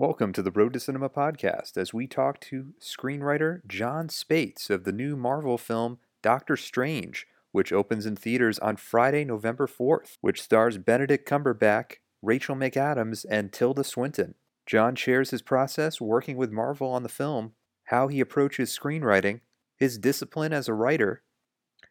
Welcome to the Road to Cinema podcast as we talk to screenwriter Jon Spaihts of the new Marvel film Doctor Strange, which opens in theaters on Friday, November 4th, which stars Benedict Cumberbatch, Rachel McAdams, and Tilda Swinton. John shares his process working with Marvel on the film, how he approaches screenwriting, his discipline as a writer,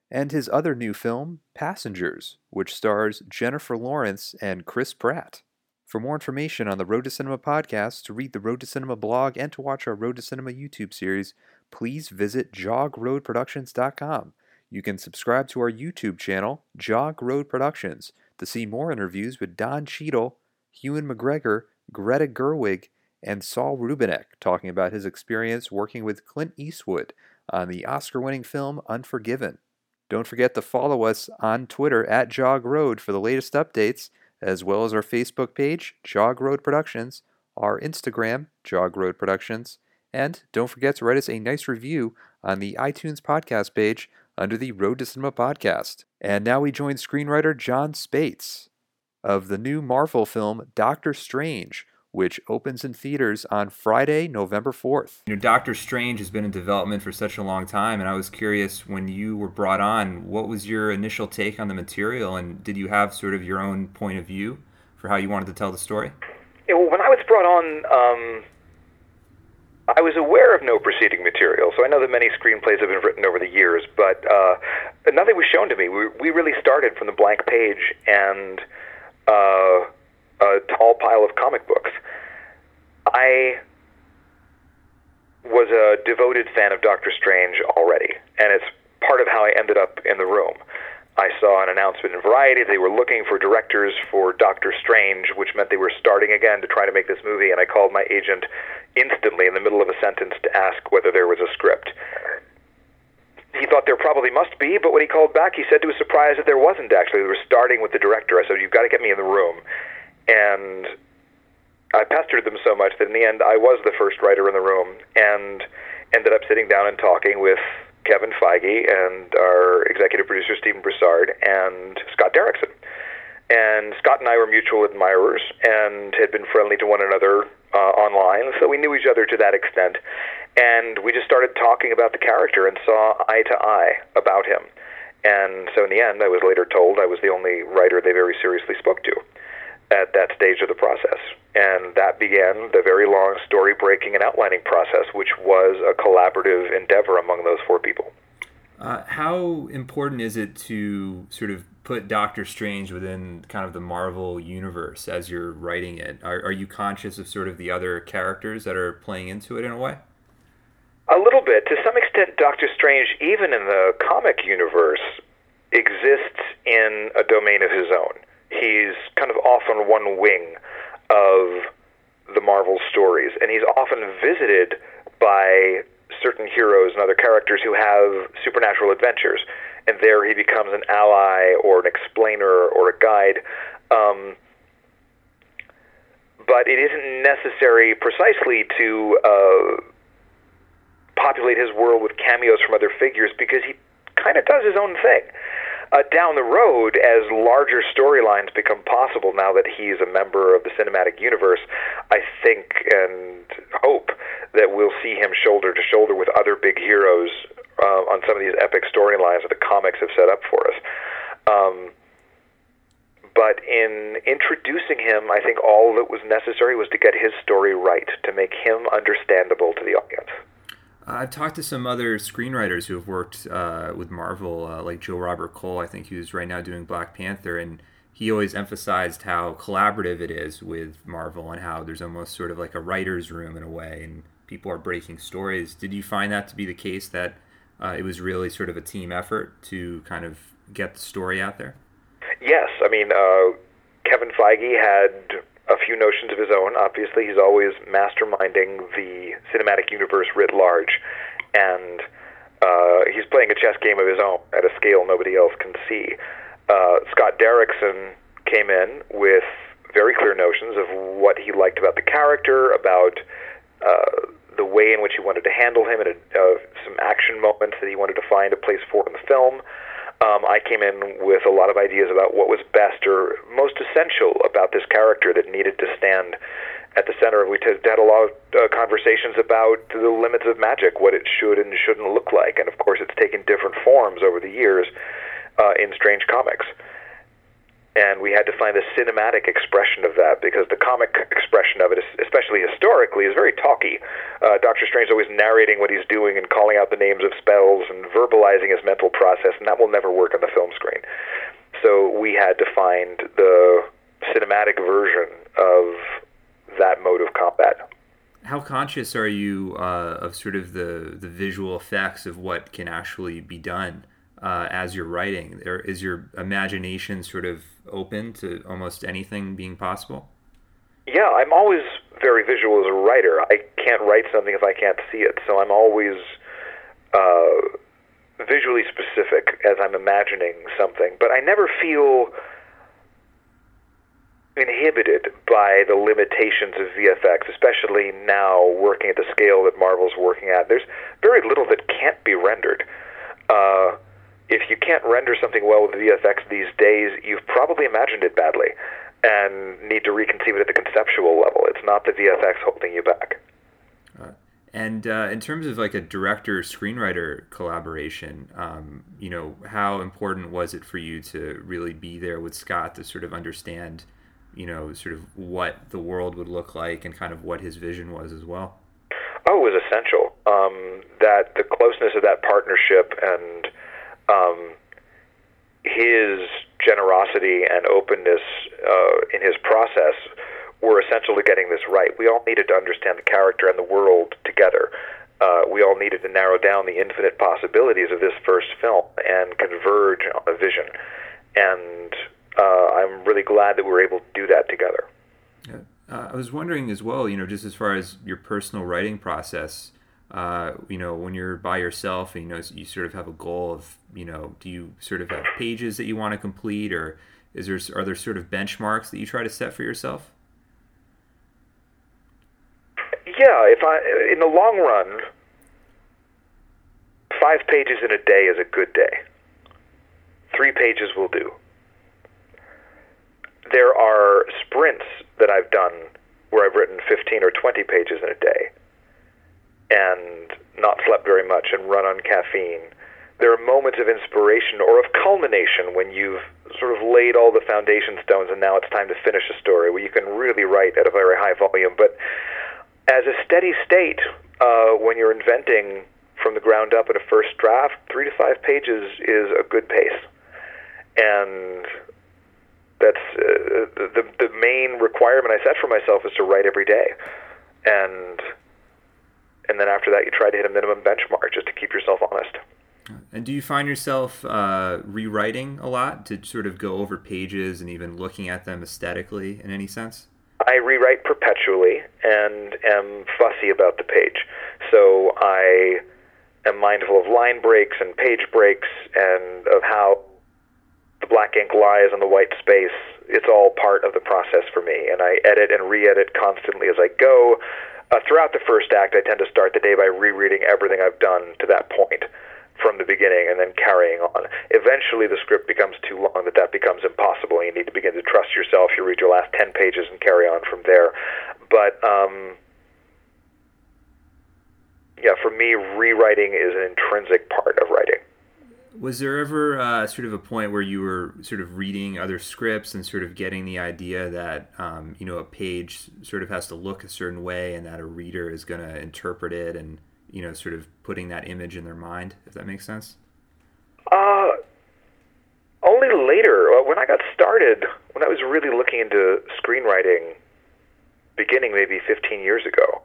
and his other new film, Passengers, which stars Jennifer Lawrence and Chris Pratt. For more information on the Road to Cinema podcast, to read the Road to Cinema blog, and to watch our Road to Cinema YouTube series, please visit jogroadproductions.com. You can subscribe to our YouTube channel, Jog Road Productions, to see more interviews with Don Cheadle, Ewan McGregor, Greta Gerwig, and Saul Rubinek talking about his experience working with Clint Eastwood on the Oscar winning film Unforgiven. Don't forget to follow us on Twitter at Jog Road for the latest updates, as well as our Facebook page, Jog Road Productions, our Instagram, Jog Road Productions, and don't forget to write us a nice review on the iTunes podcast page under the Road to Cinema podcast. And now we join screenwriter Jon Spaihts of the new Marvel film Doctor Strange, which opens in theaters on Friday, November 4th. You know, Doctor Strange has been in development for such a long time, and I was curious when you were brought on, what was your initial take on the material, and did you have sort of your own point of view for how you wanted to tell the story? Yeah, well, when I was brought on, um, I was aware of no preceding material, so I know that many screenplays have been written over the years, but uh, nothing was shown to me. We, we really started from the blank page and. Uh, a tall pile of comic books. I was a devoted fan of Doctor Strange already, and it's part of how I ended up in the room. I saw an announcement in Variety. They were looking for directors for Doctor Strange, which meant they were starting again to try to make this movie. And I called my agent instantly in the middle of a sentence to ask whether there was a script. He thought there probably must be, but when he called back, he said to his surprise that there wasn't actually. They were starting with the director. I said, You've got to get me in the room. And I pestered them so much that in the end I was the first writer in the room and ended up sitting down and talking with Kevin Feige and our executive producer Stephen Broussard and Scott Derrickson. And Scott and I were mutual admirers and had been friendly to one another uh, online, so we knew each other to that extent. And we just started talking about the character and saw eye to eye about him. And so in the end, I was later told I was the only writer they very seriously spoke to at that stage of the process. And that began the very long story breaking and outlining process, which was a collaborative endeavor among those four people. Uh, how important is it to sort of put Doctor Strange within kind of the Marvel universe as you're writing it? Are, are you conscious of sort of the other characters that are playing into it in a way? A little bit. To some extent, Doctor Strange, even in the comic universe, exists in a domain of his own he's kind of off on one wing of the Marvel stories, and he's often visited by certain heroes and other characters who have supernatural adventures, and there he becomes an ally or an explainer or a guide. Um, but it isn't necessary precisely to uh, populate his world with cameos from other figures because he kind of does his own thing uh, down the road, as larger storylines become possible now that he's a member of the cinematic universe, I think and hope that we'll see him shoulder to shoulder with other big heroes uh, on some of these epic storylines that the comics have set up for us. Um, but in introducing him, I think all that was necessary was to get his story right, to make him understandable to the audience. I've talked to some other screenwriters who have worked uh, with Marvel, uh, like Joe Robert Cole, I think, who's right now doing Black Panther, and he always emphasized how collaborative it is with Marvel and how there's almost sort of like a writer's room in a way, and people are breaking stories. Did you find that to be the case that uh, it was really sort of a team effort to kind of get the story out there? Yes. I mean, uh, Kevin Feige had a few notions of his own. Obviously, he's always masterminding the cinematic universe writ large, and uh, he's playing a chess game of his own at a scale nobody else can see. Uh, Scott Derrickson came in with very clear notions of what he liked about the character, about uh, the way in which he wanted to handle him, and uh, some action moments that he wanted to find a place for in the film um, I came in with a lot of ideas about what was best or most essential about this character that needed to stand at the center. Of we had a lot of uh, conversations about the limits of magic, what it should and shouldn't look like, and of course, it's taken different forms over the years uh, in Strange Comics. And we had to find a cinematic expression of that because the comic expression of it, especially historically, is very talky. Uh, Doctor Strange is always narrating what he's doing and calling out the names of spells and verbalizing his mental process, and that will never work on the film screen. So we had to find the cinematic version of that mode of combat. How conscious are you uh, of sort of the, the visual effects of what can actually be done uh, as you're writing? Is your imagination sort of open to almost anything being possible? Yeah, I'm always very visual as a writer. I can't write something if I can't see it, so I'm always uh, visually specific as I'm imagining something. But I never feel inhibited by the limitations of VFX, especially now working at the scale that Marvel's working at. There's very little that can't be rendered. Uh, if you can't render something well with VFX these days, you've probably imagined it badly and need to reconceive it at the conceptual level. It's not the VFX holding you back. Uh, and uh, in terms of like a director screenwriter collaboration, um, you know, how important was it for you to really be there with Scott to sort of understand, you know, sort of what the world would look like and kind of what his vision was as well? Oh, it was essential. Um, that the closeness of that partnership and um, his generosity and openness uh, in his process were essential to getting this right. We all needed to understand the character and the world together. Uh, we all needed to narrow down the infinite possibilities of this first film and converge on a vision. And uh, I'm really glad that we were able to do that together. Uh, I was wondering as well, you know, just as far as your personal writing process, uh, you know, when you're by yourself and you know you sort of have a goal of, you know, do you sort of have pages that you want to complete, or is there are there sort of benchmarks that you try to set for yourself? Yeah, if I in the long run, five pages in a day is a good day. Three pages will do. There are sprints that I've done where I've written 15 or 20 pages in a day and not slept very much and run on caffeine. There are moments of inspiration or of culmination when you've sort of laid all the foundation stones and now it's time to finish a story where you can really write at a very high volume. But as a steady state, uh, when you're inventing from the ground up in a first draft, three to five pages is a good pace. And that's uh, the, the main requirement I set for myself is to write every day. And and then after that, you try to hit a minimum benchmark just to keep yourself honest. And do you find yourself uh, rewriting a lot to sort of go over pages and even looking at them aesthetically in any sense? I rewrite perpetually and am fussy about the page. So I am mindful of line breaks and page breaks and of how the black ink lies on the white space. It's all part of the process for me, and I edit and re edit constantly as I go uh, throughout the first act, I tend to start the day by rereading everything I've done to that point from the beginning and then carrying on. Eventually, the script becomes too long that that becomes impossible, and you need to begin to trust yourself. You read your last 10 pages and carry on from there. But, um, yeah, for me, rewriting is an intrinsic part of writing. Was there ever uh, sort of a point where you were sort of reading other scripts and sort of getting the idea that um, you know a page sort of has to look a certain way and that a reader is going to interpret it and you know sort of putting that image in their mind, if that makes sense? Uh, only later. Uh, when I got started, when I was really looking into screenwriting, beginning maybe 15 years ago,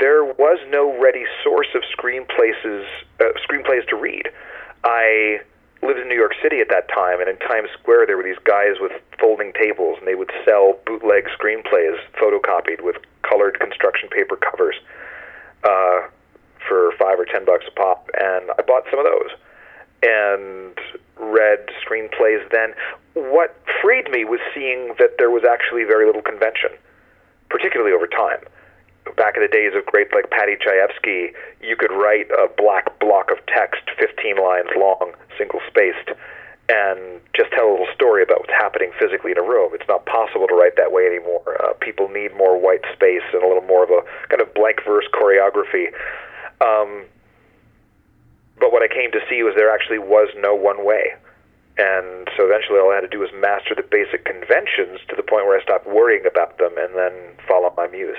there was no ready source of screenplays, uh, screenplays to read. I lived in New York City at that time, and in Times Square there were these guys with folding tables, and they would sell bootleg screenplays photocopied with colored construction paper covers uh, for five or ten bucks a pop. And I bought some of those and read screenplays then. What freed me was seeing that there was actually very little convention, particularly over time back in the days of greats like Paddy Chayefsky, you could write a black block of text, 15 lines long, single spaced, and just tell a little story about what's happening physically in a room. It's not possible to write that way anymore. Uh, people need more white space and a little more of a kind of blank verse choreography. Um, but what I came to see was there actually was no one way. And so eventually all I had to do was master the basic conventions to the point where I stopped worrying about them and then follow my muse.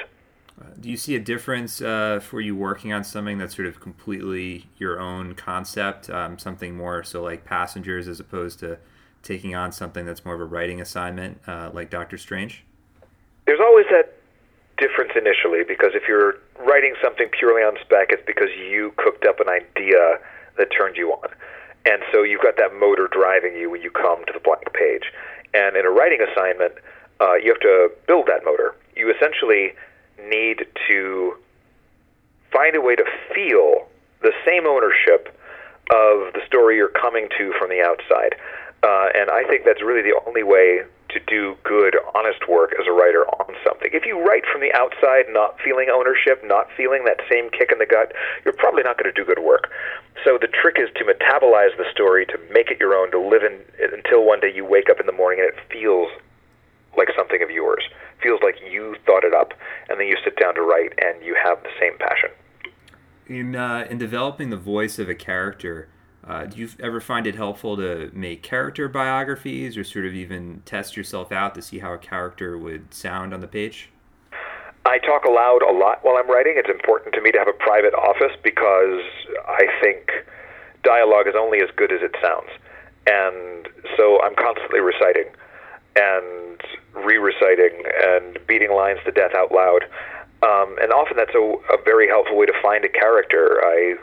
Do you see a difference uh, for you working on something that's sort of completely your own concept, um, something more so like Passengers as opposed to taking on something that's more of a writing assignment uh, like Doctor Strange? There's always that difference initially because if you're writing something purely on spec, it's because you cooked up an idea that turned you on. And so you've got that motor driving you when you come to the blank page. And in a writing assignment, uh, you have to build that motor. You essentially need to find a way to feel the same ownership of the story you're coming to from the outside. Uh, and I think that's really the only way to do good, honest work as a writer on something. If you write from the outside, not feeling ownership, not feeling that same kick in the gut, you're probably not going to do good work. So the trick is to metabolize the story, to make it your own, to live in it until one day you wake up in the morning and it feels like something of yours. Feels like you thought it up, and then you sit down to write, and you have the same passion. In uh, in developing the voice of a character, uh, do you ever find it helpful to make character biographies, or sort of even test yourself out to see how a character would sound on the page? I talk aloud a lot while I'm writing. It's important to me to have a private office because I think dialogue is only as good as it sounds. And so I'm constantly reciting and re-reciting and beating lines to death out loud. Um, and often that's a, a very helpful way to find a character. I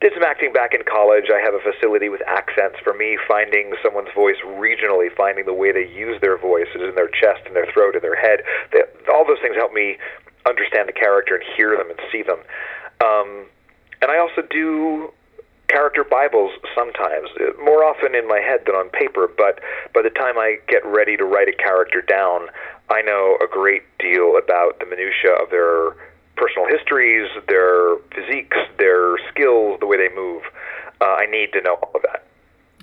did some acting back in college. I have a facility with accents. For me, finding someone's voice regionally, finding the way they use their voices in their chest and their throat and their head, they, all those things help me understand the character and hear them and see them. Um, and I also do character Bibles sometimes, uh, more often in my head than on paper, but by the time I get ready to write a character down, I know a great deal about the minutiae of their personal histories, their physiques, their skills, the way they move. Uh, I need to know all of that.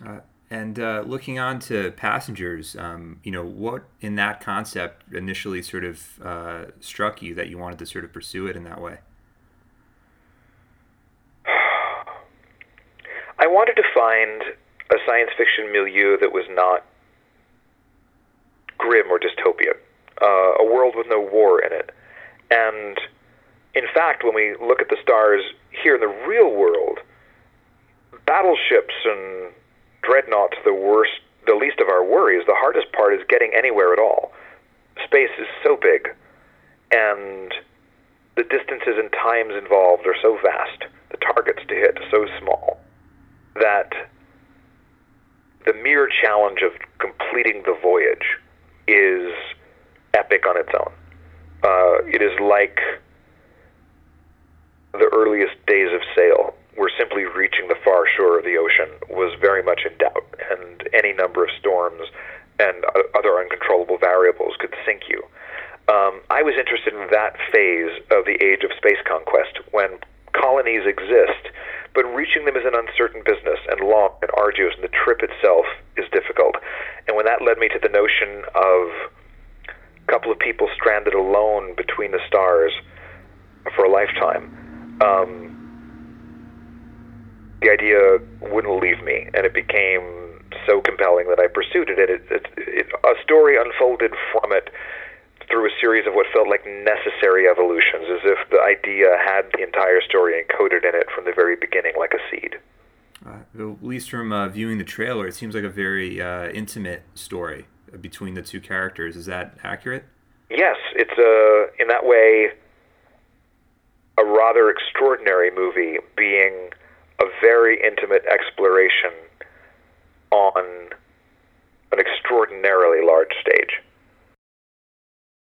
Uh, and uh, looking on to passengers, um, you know, what in that concept initially sort of uh, struck you that you wanted to sort of pursue it in that way? I wanted to find a science fiction milieu that was not grim or dystopian, uh, a world with no war in it. And in fact, when we look at the stars here in the real world, battleships and dreadnoughts, the worst, the least of our worries. The hardest part is getting anywhere at all. Space is so big, and the distances and times involved are so vast. The targets to hit so small that the mere challenge of completing the voyage is epic on its own. Uh, it is like the earliest days of sail, where simply reaching the far shore of the ocean was very much in doubt, and any number of storms and other uncontrollable variables could sink you. Um, I was interested in that phase of the age of space conquest when colonies exist but reaching them is an uncertain business and long and arduous, and the trip itself is difficult. And when that led me to the notion of a couple of people stranded alone between the stars for a lifetime, um, the idea wouldn't leave me, and it became so compelling that I pursued it. It, it, it, a story unfolded from it through a series of what felt like necessary evolutions, as if the idea had the entire story encoded in it from the very beginning, like a seed. Uh, at least from uh, viewing the trailer, it seems like a very uh, intimate story between the two characters. Is that accurate? Yes, it's a in that way a rather extraordinary movie, being a very intimate exploration on an extraordinarily large stage.